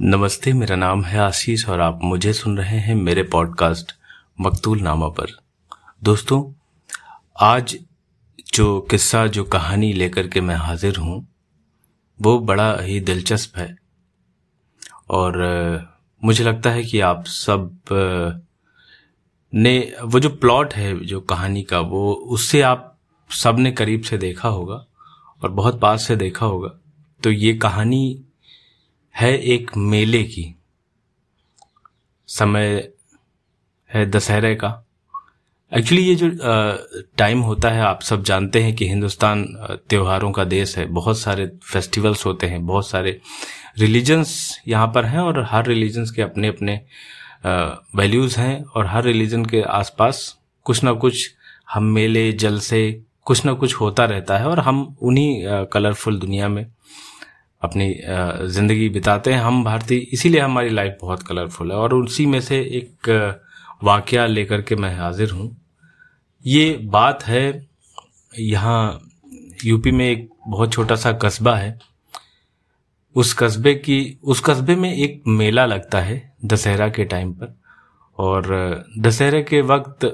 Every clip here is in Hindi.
नमस्ते, मेरा नाम है आशीष और आप मुझे सुन रहे हैं मेरे पॉडकास्ट मकतूल नामा पर। दोस्तों, आज जो किस्सा, जो कहानी लेकर के मैं हाजिर हूँ, वो बड़ा ही दिलचस्प है। और मुझे लगता है कि आप सबने, वो जो प्लॉट है, जो कहानी का, वो, उससे आप सबने करीब से देखा होगा और बहुत पास से देखा होगा। तो ये कहानी है एक मेले की। समय है दशहरे का। एक्चुअली ये जो टाइम होता है, आप सब जानते हैं कि हिंदुस्तान त्योहारों का देश है। बहुत सारे फेस्टिवल्स होते हैं, बहुत सारे रिलीजन्स यहाँ पर हैं और हर रिलीजन्स के अपने अपने वैल्यूज़ हैं और हर रिलीजन के आसपास कुछ ना कुछ हम मेले, जलसे कुछ ना कुछ होता रहता है और हम उन्हीं कलरफुल दुनिया में अपनी ज़िंदगी बिताते हैं। हम भारतीय, इसीलिए हमारी लाइफ बहुत कलरफुल है। और उसी में से एक वाक्य लेकर के मैं हाजिर हूँ। ये बात है, यहाँ यूपी में एक बहुत छोटा सा कस्बा है। उस कस्बे की, उस कस्बे में एक मेला लगता है दशहरा के टाइम पर। और दशहरे के वक्त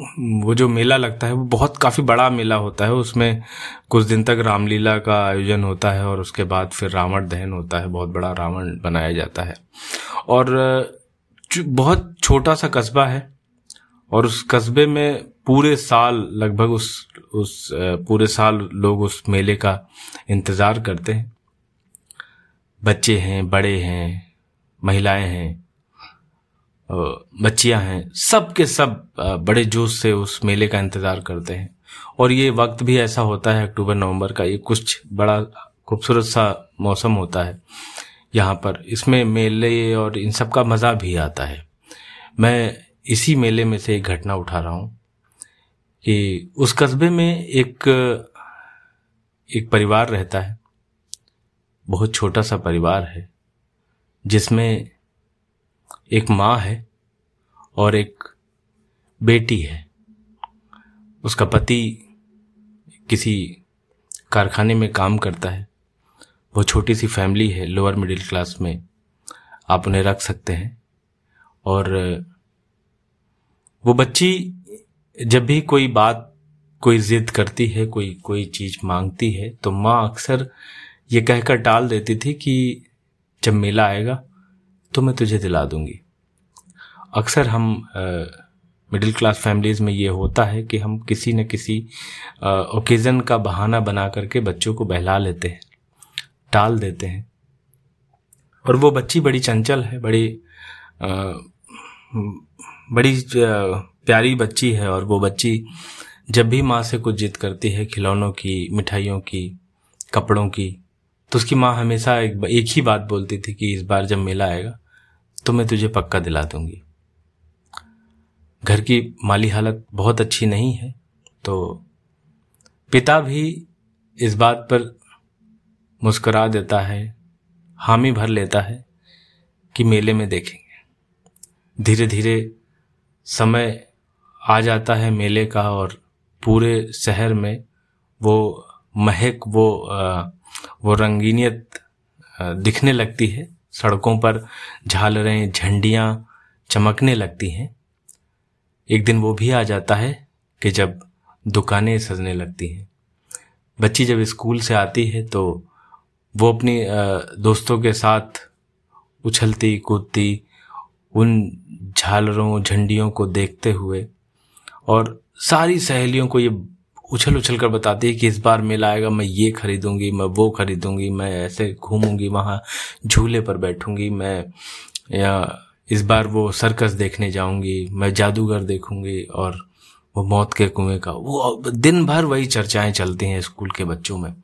वो जो मेला लगता है, वो बहुत काफ़ी बड़ा मेला होता है। उसमें कुछ दिन तक रामलीला का आयोजन होता है और उसके बाद फिर रावण दहन होता है। बहुत बड़ा रावण बनाया जाता है। और बहुत छोटा सा कस्बा है और उस कस्बे में पूरे साल, लगभग उस उस, पूरे साल लोग उस मेले का इंतज़ार करते हैं। बच्चे हैं, बड़े हैं, महिलाएँ हैं बच्चियाँ हैं, सब के सब बड़े जोश से उस मेले का इंतज़ार करते हैं। और ये वक्त भी ऐसा होता है, अक्टूबर, नवंबर का ये कुछ बड़ा खूबसूरत सा मौसम होता है यहाँ पर। इसमें मेले और इन सब का मज़ा भी आता है। मैं इसी मेले में से एक घटना उठा रहा हूँ कि उस कस्बे में एक एक परिवार रहता है। बहुत छोटा सा परिवार है, जिसमें एक माँ है। और एक बेटी है। उसका पति किसी कारखाने में काम करता है। वो छोटी सी फैमिली है, लोअर मिडिल क्लास में। आप उन्हें रख सकते हैं। और वो बच्ची जब भी कोई बात, कोई जिद करती है, कोई कोई चीज़ मांगती है तो माँ अक्सर ये कहकर टाल देती थी कि जब मेला आएगा तो मैं तुझे दिला दूँगी। अक्सर हम मिडिल क्लास फैमिलीज़ में ये होता है कि हम किसी न किसी ओकेज़न का बहाना बना करके बच्चों को बहला लेते हैं टाल देते हैं। और वो बच्ची बड़ी चंचल है बड़ी आ, बड़ी प्यारी बच्ची है और वो बच्ची जब भी माँ से कुछ जिद करती है खिलौनों की मिठाइयों की कपड़ों की तो उसकी माँ हमेशा एक, एक ही बात बोलती थी कि इस बार जब मेला आएगा तो मैं तुझे पक्का दिला दूँगी। घर की माली हालत बहुत अच्छी नहीं है तो पिता भी इस बात पर मुस्कुरा देता है, हामी भर लेता है कि मेले में देखेंगे। धीरे धीरे समय आ जाता है मेले का और पूरे शहर में वो महक, वो वो रंगीनियत दिखने लगती है। सड़कों पर झालरें झंडियाँ चमकने लगती हैं। एक दिन वो भी आ जाता है कि जब दुकानें सजने लगती हैं। बच्ची जब स्कूल से आती है तो वो अपनी दोस्तों के साथ उछलती, कूदती, उन झालरों, झंडियों को देखते हुए और सारी सहेलियों को ये उछल उछल कर बताती है कि इस बार मेला आएगा, मैं ये खरीदूँगी, मैं वो खरीदूँगी, मैं ऐसे घूमूँगी, वहाँ झूले पर बैठूँगी, मैं या इस बार वो सर्कस देखने जाऊँगी, मैं जादूगर देखूँगी और वो मौत के कुएँ का, वो दिन भर वही चर्चाएँ चलती हैं स्कूल के बच्चों में।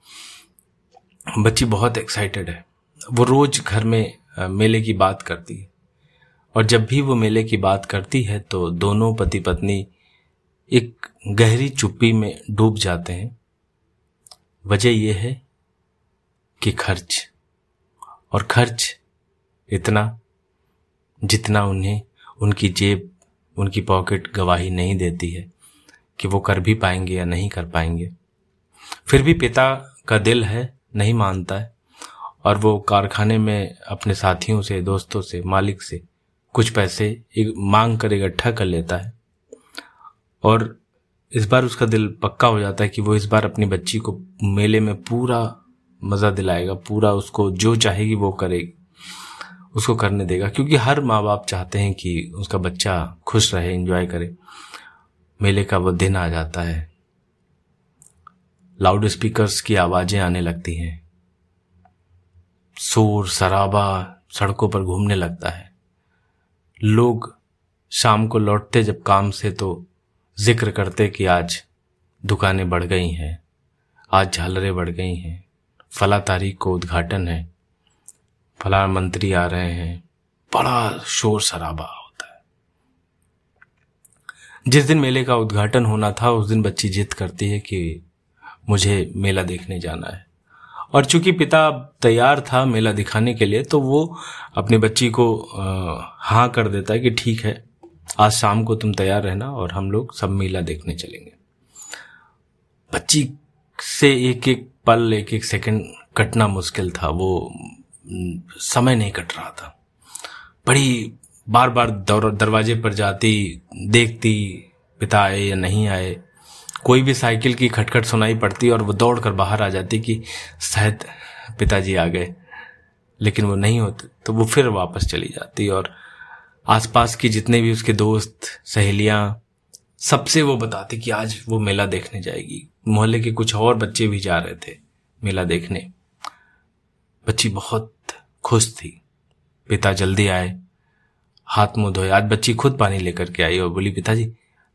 बच्ची बहुत एक्साइटेड है। वो रोज घर में मेले की बात करती है। और जब भी वो मेले की बात करती है तो दोनों पति पत्नी एक गहरी चुप्पी में डूब जाते हैं। वजह यह है कि खर्च, और खर्च इतना जितना उन्हें उनकी जेब, उनकी पॉकेट गवाही नहीं देती है कि वो कर भी पाएँगे या नहीं कर पाएँगे। फिर भी पिता का दिल है, नहीं मानता है, और वो कारखाने में अपने साथियों से, दोस्तों से, मालिक से कुछ पैसे एक मांग कर इकट्ठा कर लेता है। और इस बार उसका दिल पक्का हो जाता है कि वो इस बार अपनी बच्ची को मेले में पूरा मज़ा दिलाएगा, पूरा उसको जो चाहेगी वो करेगी। उसको करने देगा। क्योंकि हर माँ बाप चाहते हैं कि उसका बच्चा खुश रहे एंजॉय करे। मेले का वो दिन आ जाता है। लाउड स्पीकर्स की आवाज़ें आने लगती हैं। शोर, शराबा सड़कों पर घूमने लगता है। लोग शाम को लौटते जब काम से तो ज़िक्र करते कि आज दुकानें बढ़ गई हैं, आज झालरें बढ़ गई हैं फला तारीख को उद्घाटन है। फला मंत्री आ रहे हैं, बड़ा शोर शराबा होता है। जिस दिन मेले का उद्घाटन होना था, उस दिन बच्ची जिद करती है कि मुझे मेला देखने जाना है। और चूँकि पिता तैयार था मेला दिखाने के लिए तो वो अपनी बच्ची को हाँ कर देता है कि ठीक है, आज शाम को तुम तैयार रहना और हम लोग सब मेला देखने चलेंगे। बच्ची से एक एक पल एक एक सेकंड कटना मुश्किल था, वो समय नहीं कट रहा था। बड़ी बार बार दरवाजे पर जाती, देखती, पिता आए या नहीं आए, कोई भी साइकिल की खटखट सुनाई पड़ती और वो दौड़ कर बाहर आ जाती कि शायद पिताजी आ गए, लेकिन वो नहीं होते तो वो फिर वापस चली जाती और आसपास की जितने भी उसके दोस्त, सहेलियाँ, सबसे वो बताती कि आज वो मेला देखने जाएगी। मोहल्ले के कुछ और बच्चे भी जा रहे थे मेला देखने। बच्ची बहुत खुश थी। पिता जल्दी आए। हाथ मुँह धोए। आज बच्ची खुद पानी लेकर के आई और बोली, पिताजी,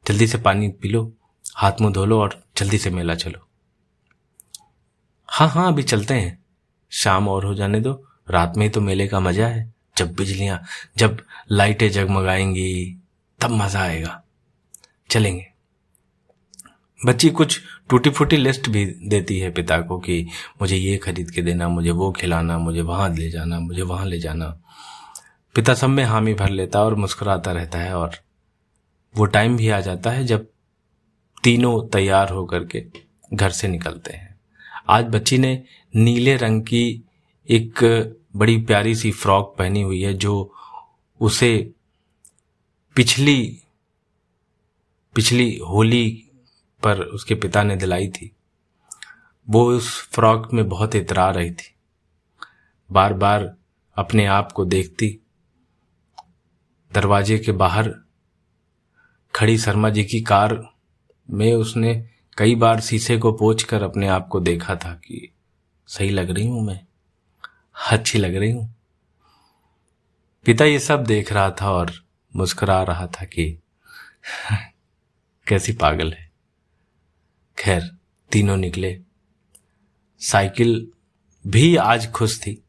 जल्दी से पानी पी लो, हाथ मुँह धो लो और जल्दी से मेला चलो। हाँ हाँ अभी चलते हैं। शाम और हो जाने दो। रात में ही तो मेले का मज़ा है। जब बिजलियाँ, जब लाइटें जगमगाएँगी, तब मज़ा आएगा। चलेंगे। बच्ची कुछ टूटी फूटी लिस्ट भी देती है पिता को कि मुझे ये खरीद के देना, मुझे वो खिलाना, मुझे वहाँ ले जाना, मुझे वहाँ ले जाना। पिता सब में हामी भर लेता और मुस्कुराता रहता है और वो टाइम भी आ जाता है जब तीनों तैयार होकर के घर से निकलते हैं। आज बच्ची ने नीले रंग की एक बड़ी प्यारी सी फ्रॉक पहनी हुई है जो उसे पिछली पिछली होली पर उसके पिता ने दिलाई थी। वो उस फ्रॉक में बहुत इतरा रही थी। बार बार अपने आप को देखती, दरवाजे के बाहर खड़ी शर्मा जी की कार में उसने कई बार शीशे को पोच कर अपने आप को देखा था कि सही लग रही हूँ मैं, अच्छी लग रही हूँ। पिता ये सब देख रहा था और मुस्कुरा रहा था कि कैसी पागल है। खैर, तीनों निकले। साइकिल भी आज खुश थी,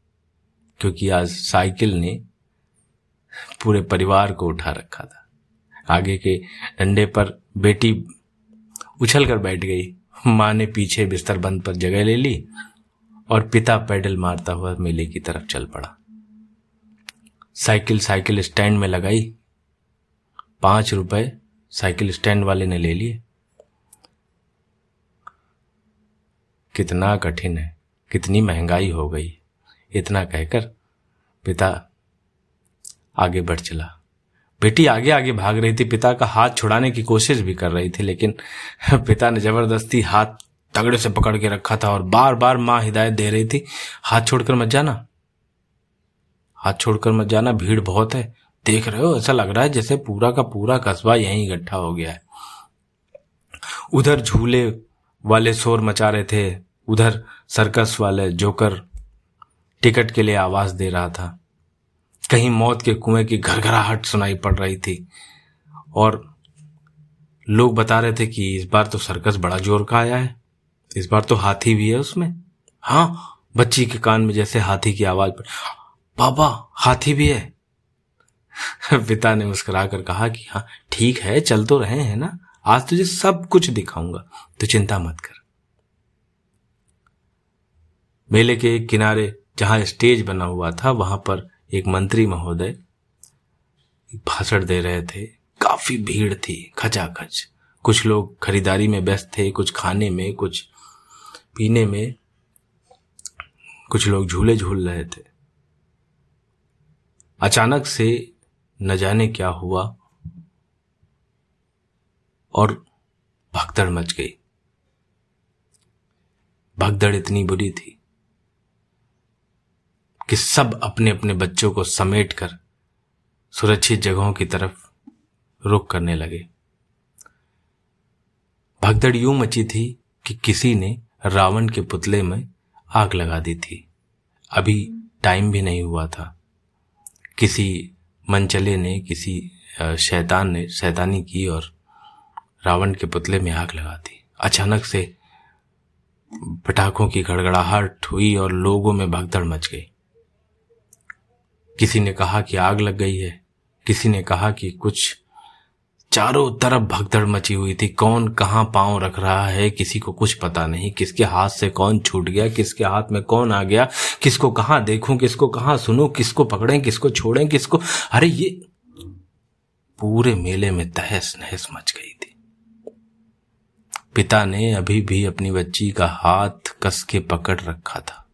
क्योंकि आज साइकिल ने पूरे परिवार को उठा रखा था। आगे के डंडे पर बेटी उछल कर बैठ गई। माँ ने पीछे बिस्तर बंद पर जगह ले ली और पिता पैडल मारता हुआ मेले की तरफ़ चल पड़ा। साइकिल साइकिल स्टैंड में लगाई। पाँच रुपए साइकिल स्टैंड वाले ने ले लिए। कितना कठिन है, कितनी महँगाई हो गई। इतना कहकर पिता आगे बढ़ चला। बेटी आगे आगे भाग रही थी, पिता का हाथ छुड़ाने की कोशिश भी कर रही थी, लेकिन पिता ने ज़बरदस्ती हाथ तगड़े से पकड़ के रखा था और बार बार माँ हिदायत दे रही थी, हाथ छोड़कर मत जाना। हाथ छोड़कर मत जाना, भीड़ बहुत है। देख रहे हो, ऐसा लग रहा है जैसे पूरा का पूरा कस्बा यहीं इकट्ठा हो गया है। उधर झूले वाले शोर मचा रहे थे उधर सर्कस वाले जोकर टिकट के लिए आवाज़ दे रहा था। कहीं मौत के कुएँ की घरघराहट सुनाई पड़ रही थी और लोग बता रहे थे कि इस बार तो सर्कस बड़ा ज़ोर का आया है। इस बार तो हाथी भी है उसमें। हाँ बच्ची के कान में जैसे हाथी की आवाज़ पड़ बाबा, हाथी भी है। पिता ने मुस्कुरा कर कहा कि हाँ ठीक है, चल तो रहे हैं ना? आज तुझे सब कुछ दिखाऊँगा। तो चिंता मत कर। मेले के किनारे जहाँ स्टेज बना हुआ था, वहाँ पर एक मंत्री महोदय भाषण दे रहे थे। काफ़ी भीड़ थी, खचाखच। कुछ लोग खरीदारी में व्यस्त थे, कुछ खाने में, कुछ पीने में, कुछ लोग झूले झूल रहे थे। अचानक से न जाने क्या हुआ और भगदड़ मच गई। भगदड़ इतनी बुरी थी कि सब अपने अपने बच्चों को समेट कर सुरक्षित जगहों की तरफ़ रुक करने लगे। भगदड़ यूँ मची थी कि किसी ने रावण के पुतले में आग लगा दी थी। अभी टाइम भी नहीं हुआ था। किसी मनचले ने, किसी शैतान ने, शैतानी की और रावण के पुतले में आग लगा दी। अचानक से पटाखों की गड़गड़ाहट हुई और लोगों में भगदड़ मच गई। किसी ने कहा कि आग लग गई है, किसी ने कहा कि कुछ। चारों तरफ़ भगदड़ मची हुई थी। कौन कहाँ पाँव रख रहा है, किसी को कुछ पता नहीं। किसके हाथ से कौन छूट गया, किसके हाथ में कौन आ गया, किसको कहाँ देखूँ, किसको कहाँ सुनूं, किसको पकड़ें, किसको छोड़ें, किसको। अरे ये पूरे मेले में तहस नहस मच गई थी। पिता ने अभी भी अपनी बच्ची का हाथ कस के पकड़ रखा था।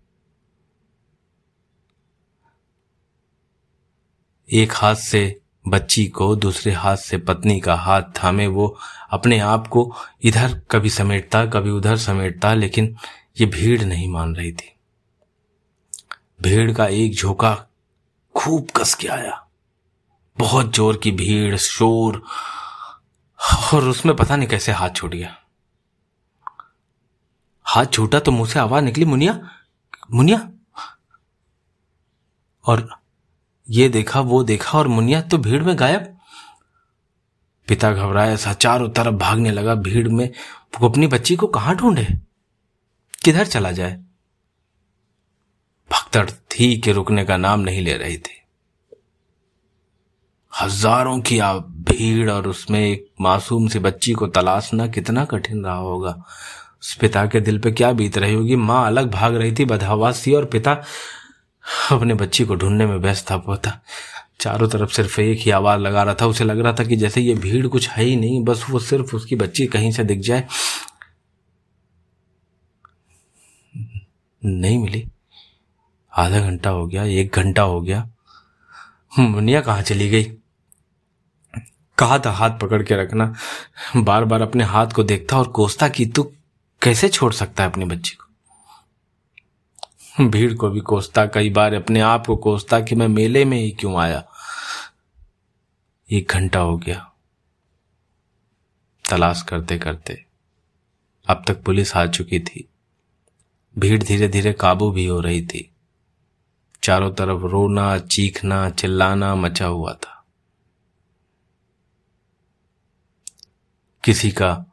एक हाथ से बच्ची को, दूसरे हाथ से पत्नी का हाथ थामे वो अपने आप को इधर कभी समेटता, कभी उधर समेटता, लेकिन ये भीड़ नहीं मान रही थी। भीड़ का एक झोंका खूब कस के आया। बहुत ज़ोर की भीड़, शोर, और उसमें पता नहीं कैसे हाथ छूट गया। हाथ छूटा तो मुँह से आवाज़ निकली, मुनिया मुनिया। और ये देखा, वो देखा और मुनिया तो भीड़ में गायब? पिता घबराया सा, चारों तरफ़ भागने लगा, भीड़ में। वो अपनी बच्ची को कहाँ ढूंढे? किधर चला जाए? भक्तड़ थी कि रुकने का नाम नहीं ले रही थी। हज़ारों की आप भीड़ और उसमें एक मासूम सी बच्ची को तलाशना कितना कठिन रहा होगा। उस पिता के दिल पे क्या बीत रही होगी? माँ अलग भाग रही थी, बदहवास सी और पिता अपने बच्ची को ढूँढने में व्यस्त था पोता। चारों तरफ़ सिर्फ़ एक ही आवाज़ लगा रहा था, उसे लग रहा था कि जैसे ये भीड़ कुछ है ही नहीं, बस वो सिर्फ़ उसकी बच्ची कहीं से दिख जाए। नहीं मिली। आधा घंटा हो गया, एक घंटा हो गया। मुनिया कहाँ चली गई? कहा था हाथ पकड़ के रखना? बार बार अपने हाथ को देखता और कोसता कि तू कैसे छोड़ सकता है अपनी बच्ची को? भीड़ को भी कोसता, कई बार अपने आप को कोसता कि मैं मेले में ही क्यों आया। एक घंटा हो गया। तलाश करते करते अब तक पुलिस आ चुकी थी। भीड़ धीरे धीरे काबू भी हो रही थी। चारों तरफ़ रोना, चीखना, चिल्लाना मचा हुआ था। किसी का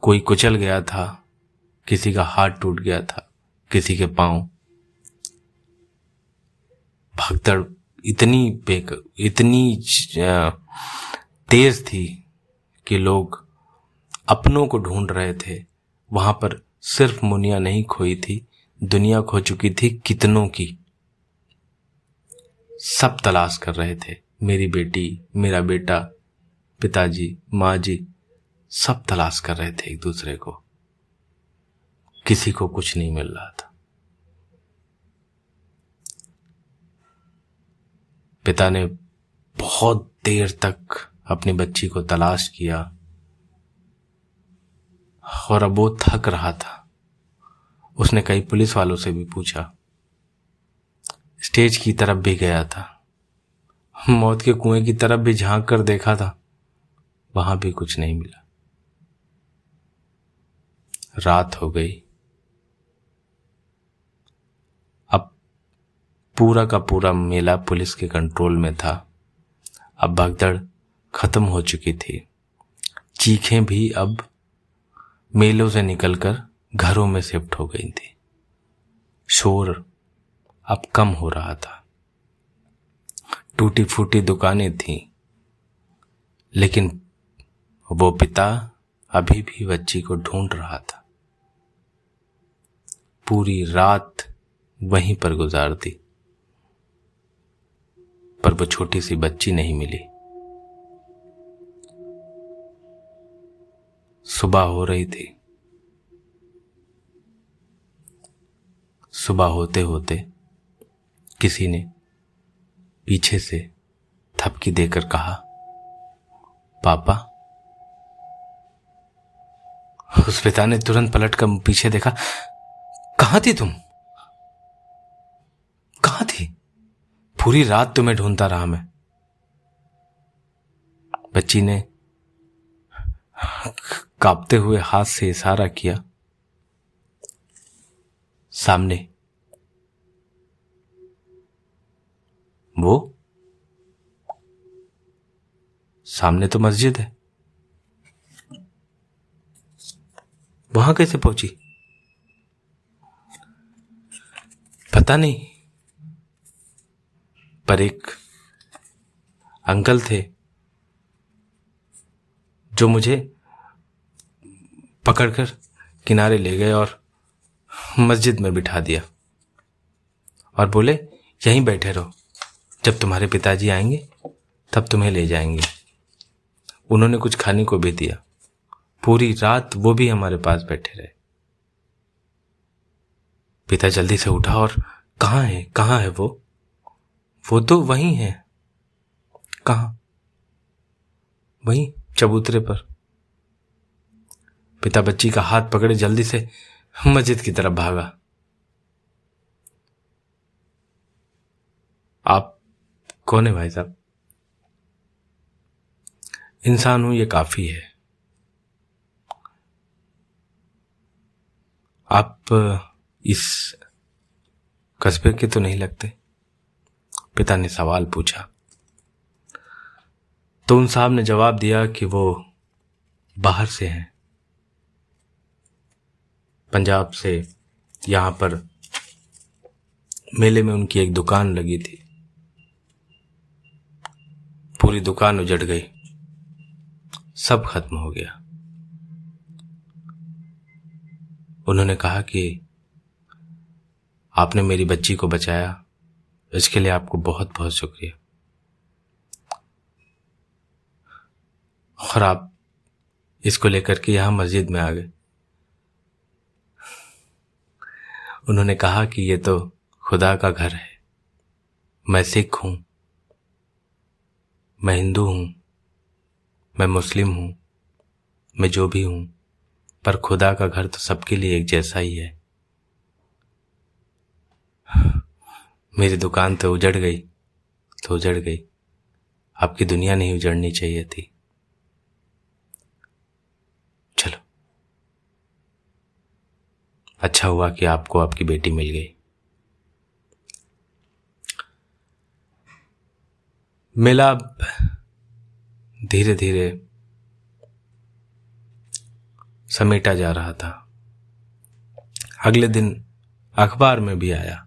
कोई कुचल गया था, किसी का हाथ टूट गया था, किसी के पाँव भगदड़ इतनी बेक इतनी तेज थी कि लोग अपनों को ढूंढ रहे थे। वहाँ पर सिर्फ़ मुनिया नहीं खोई थी, दुनिया खो चुकी थी कितनों की। सब तलाश कर रहे थे। मेरी बेटी, मेरा बेटा, पिताजी, माँ जी, सब तलाश कर रहे थे एक दूसरे को। किसी को कुछ नहीं मिल रहा था। पिता ने बहुत देर तक अपनी बच्ची को तलाश किया और अब वो थक रहा था। उसने कई पुलिस वालों से भी पूछा। स्टेज की तरफ़ भी गया था। मौत के कुएँ की तरफ़ भी झाँक कर देखा था। वहाँ भी कुछ नहीं मिला। रात हो गई। पूरा का पूरा मेला पुलिस के कंट्रोल में था। अब भगदड़ खत्म हो चुकी थी। चीखें भी अब मेलों से निकलकर घरों में शिफ्ट हो गई थी। शोर अब कम हो रहा था। टूटी फूटी दुकानें थीं, लेकिन वो पिता अभी भी बच्ची को ढूंढ रहा था। पूरी रात वहीं पर गुजार दी पर वो छोटी सी बच्ची नहीं मिली। सुबह हो रही थी। सुबह होते होते किसी ने पीछे से थपकी देकर कहा, पापा, उस पिता ने तुरंत पलट कर पीछे देखा। कहाँ थी तुम कहाँ थी पूरी रात तुम्हें ढूंढता रहा मैं। बच्ची ने कांपते हुए हाथ से इशारा किया। सामने। वो? सामने तो मस्जिद है। वहाँ कैसे पहुँची? पता नहीं। पर एक अंकल थे जो मुझे पकड़कर किनारे ले गए और मस्जिद में बिठा दिया और बोले, यहीं बैठे रहो। जब तुम्हारे पिताजी आएँगे, तब तुम्हें ले जाएँगे। उन्होंने कुछ खाने को भी दिया। पूरी रात वो भी हमारे पास बैठे रहे। पिता जल्दी से उठा और, कहाँ है? कहाँ है वो? वो तो वहीं है। कहा? वहीं, चबूतरे पर। पिता बच्ची का हाथ पकड़े जल्दी से मस्जिद की तरफ़ भागा। आप कौन है भाई साहब? इंसान हूँ, ये काफ़ी है। आप, इस कस्बे के तो नहीं लगते? पिता ने सवाल पूछा। तो उन साहब ने जवाब दिया कि वो बाहर से हैं। पंजाब से यहाँ पर मेले में उनकी एक दुकान लगी थी। पूरी दुकान उजड़ गई। सब खत्म हो गया। उन्होंने कहा कि आपने मेरी बच्ची को बचाया। इसके लिए आपको बहुत बहुत शुक्रिया। और आप इसको लेकर के यहाँ मस्जिद में आ गए। उन्होंने कहा कि ये तो खुदा का घर है। मैं सिख हूँ। मैं हिंदू हूँ। मैं मुस्लिम हूँ। मैं जो भी हूँ। पर खुदा का घर तो सबके लिए एक जैसा ही है। मेरी दुकान तो उजड़ गई तो उजड़ गई। आपकी दुनिया नहीं उजड़नी चाहिए थी। चलो। अच्छा हुआ कि आपको आपकी बेटी मिल गई। मेला धीरे धीरे समेटा जा रहा था। अगले दिन अखबार में भी आया।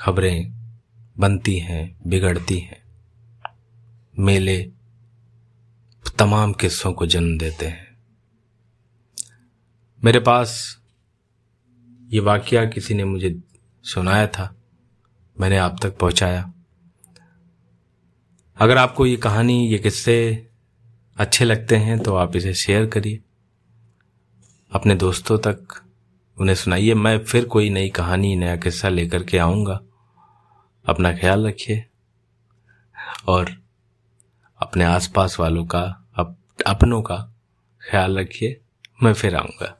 खबरें बनती हैं, बिगड़ती हैं। मेले तमाम किस्सों को जन्म देते हैं। मेरे पास ये वाक्य किसी ने मुझे सुनाया था, मैंने आप तक पहुँचाया। अगर आपको ये कहानी, ये किस्से अच्छे लगते हैं तो आप इसे शेयर करिए। अपने दोस्तों तक उन्हें सुनाइए। मैं फिर कोई नई कहानी, नया किस्सा लेकर के आऊँगा। अपना ख्याल रखिए और अपने आसपास वालों का अप, अपनों का ख्याल रखिए। मैं फिर आऊँगा।